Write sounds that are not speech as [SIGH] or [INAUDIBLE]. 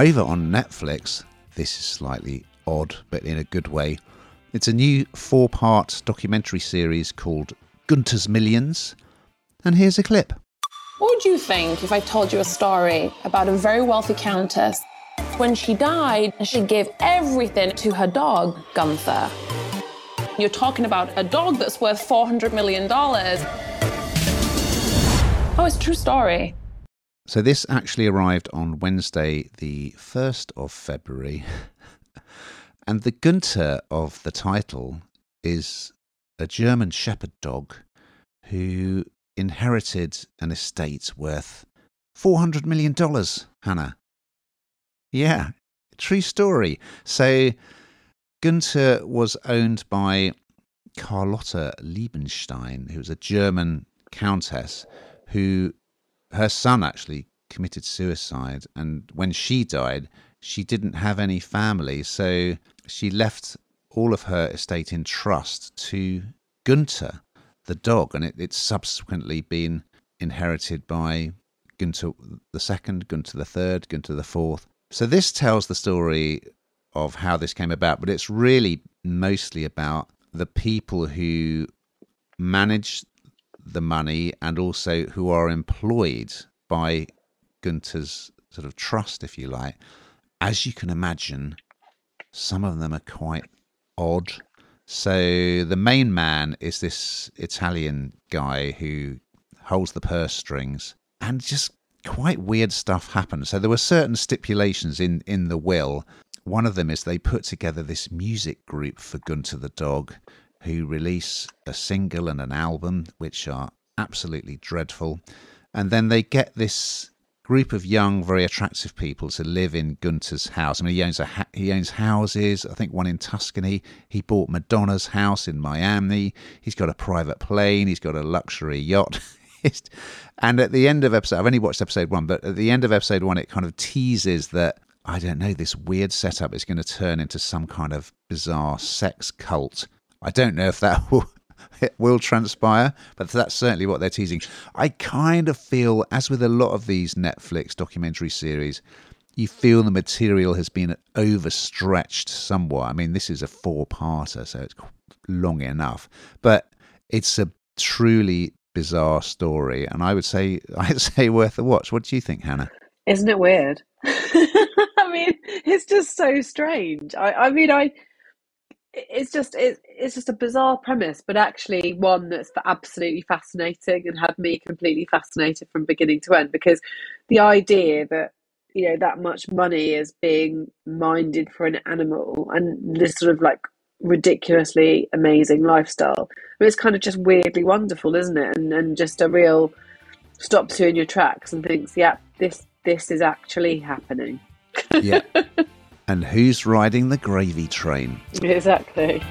Over on Netflix, this is slightly odd, but in a good way. It's a new four part documentary series called Gunther's Millions. And here's a clip. What would you think if I told you a story about a very wealthy countess? When she died, she gave everything to her dog, Gunther. You're talking about a dog that's worth $400 million. Oh, it's a true story. So this actually arrived on Wednesday, the 1st of February. [LAUGHS] and the Gunther of the title is a German shepherd dog who inherited an estate worth $400 million, Hannah. Yeah, true story. So Gunther was owned by Carlotta Liebenstein, who was a German countess who her son actually committed suicide. And when she died, she didn't have any family. So she left all of her estate in trust to Gunther, the dog. And it, it's subsequently been inherited by Gunther the second, Gunther the third, Gunther the fourth. So this tells the story of how this came about, but it's really mostly about the people who manage the money and also who are employed by Gunther's sort of trust, if you like. As you can imagine, some of them are quite odd. So the main man is this Italian guy who holds the purse strings and just quite weird stuff happens. So there were certain stipulations in in the will one of them is they put together this music group for Gunther the dog, who release a single and an album, which are absolutely dreadful. And then they get this group of young, very attractive people to live in Gunther's house. I mean, he owns a ha- he owns houses. I think one in Tuscany. He bought Madonna's house in Miami. He's got a private plane. He's got a luxury yacht. [LAUGHS] and at the end of episode, I've only watched episode one, but at the end of episode one, it kind of teases that I don't know, this weird setup is going to turn into some kind of bizarre sex cult. I don't know if that [LAUGHS] will, will transpire, but that's certainly what they're teasing. I kind of feel, as with a lot of these Netflix documentary series, you feel the material has been overstretched somewhat. I mean, this is a four parter, so it's long enough, but it's a truly bizarre story, and I would say [LAUGHS] I'd say worth a watch. What do you think, Hannah? Isn't it weird? [LAUGHS] I mean, it's just so strange. I, I mean, I it's just it, it's just a bizarre premise, but actually one that's absolutely fascinating and had me completely fascinated from beginning to end. Because the idea that you know that much money is being minded for an animal and this sort of like ridiculously amazing lifestyle, I mean, it's kind of just weirdly wonderful, isn't it? And and just a real stops you in your tracks and thinks, yeah, this this is actually happening. yeah. [LAUGHS] And who's riding the gravy train? Exactly.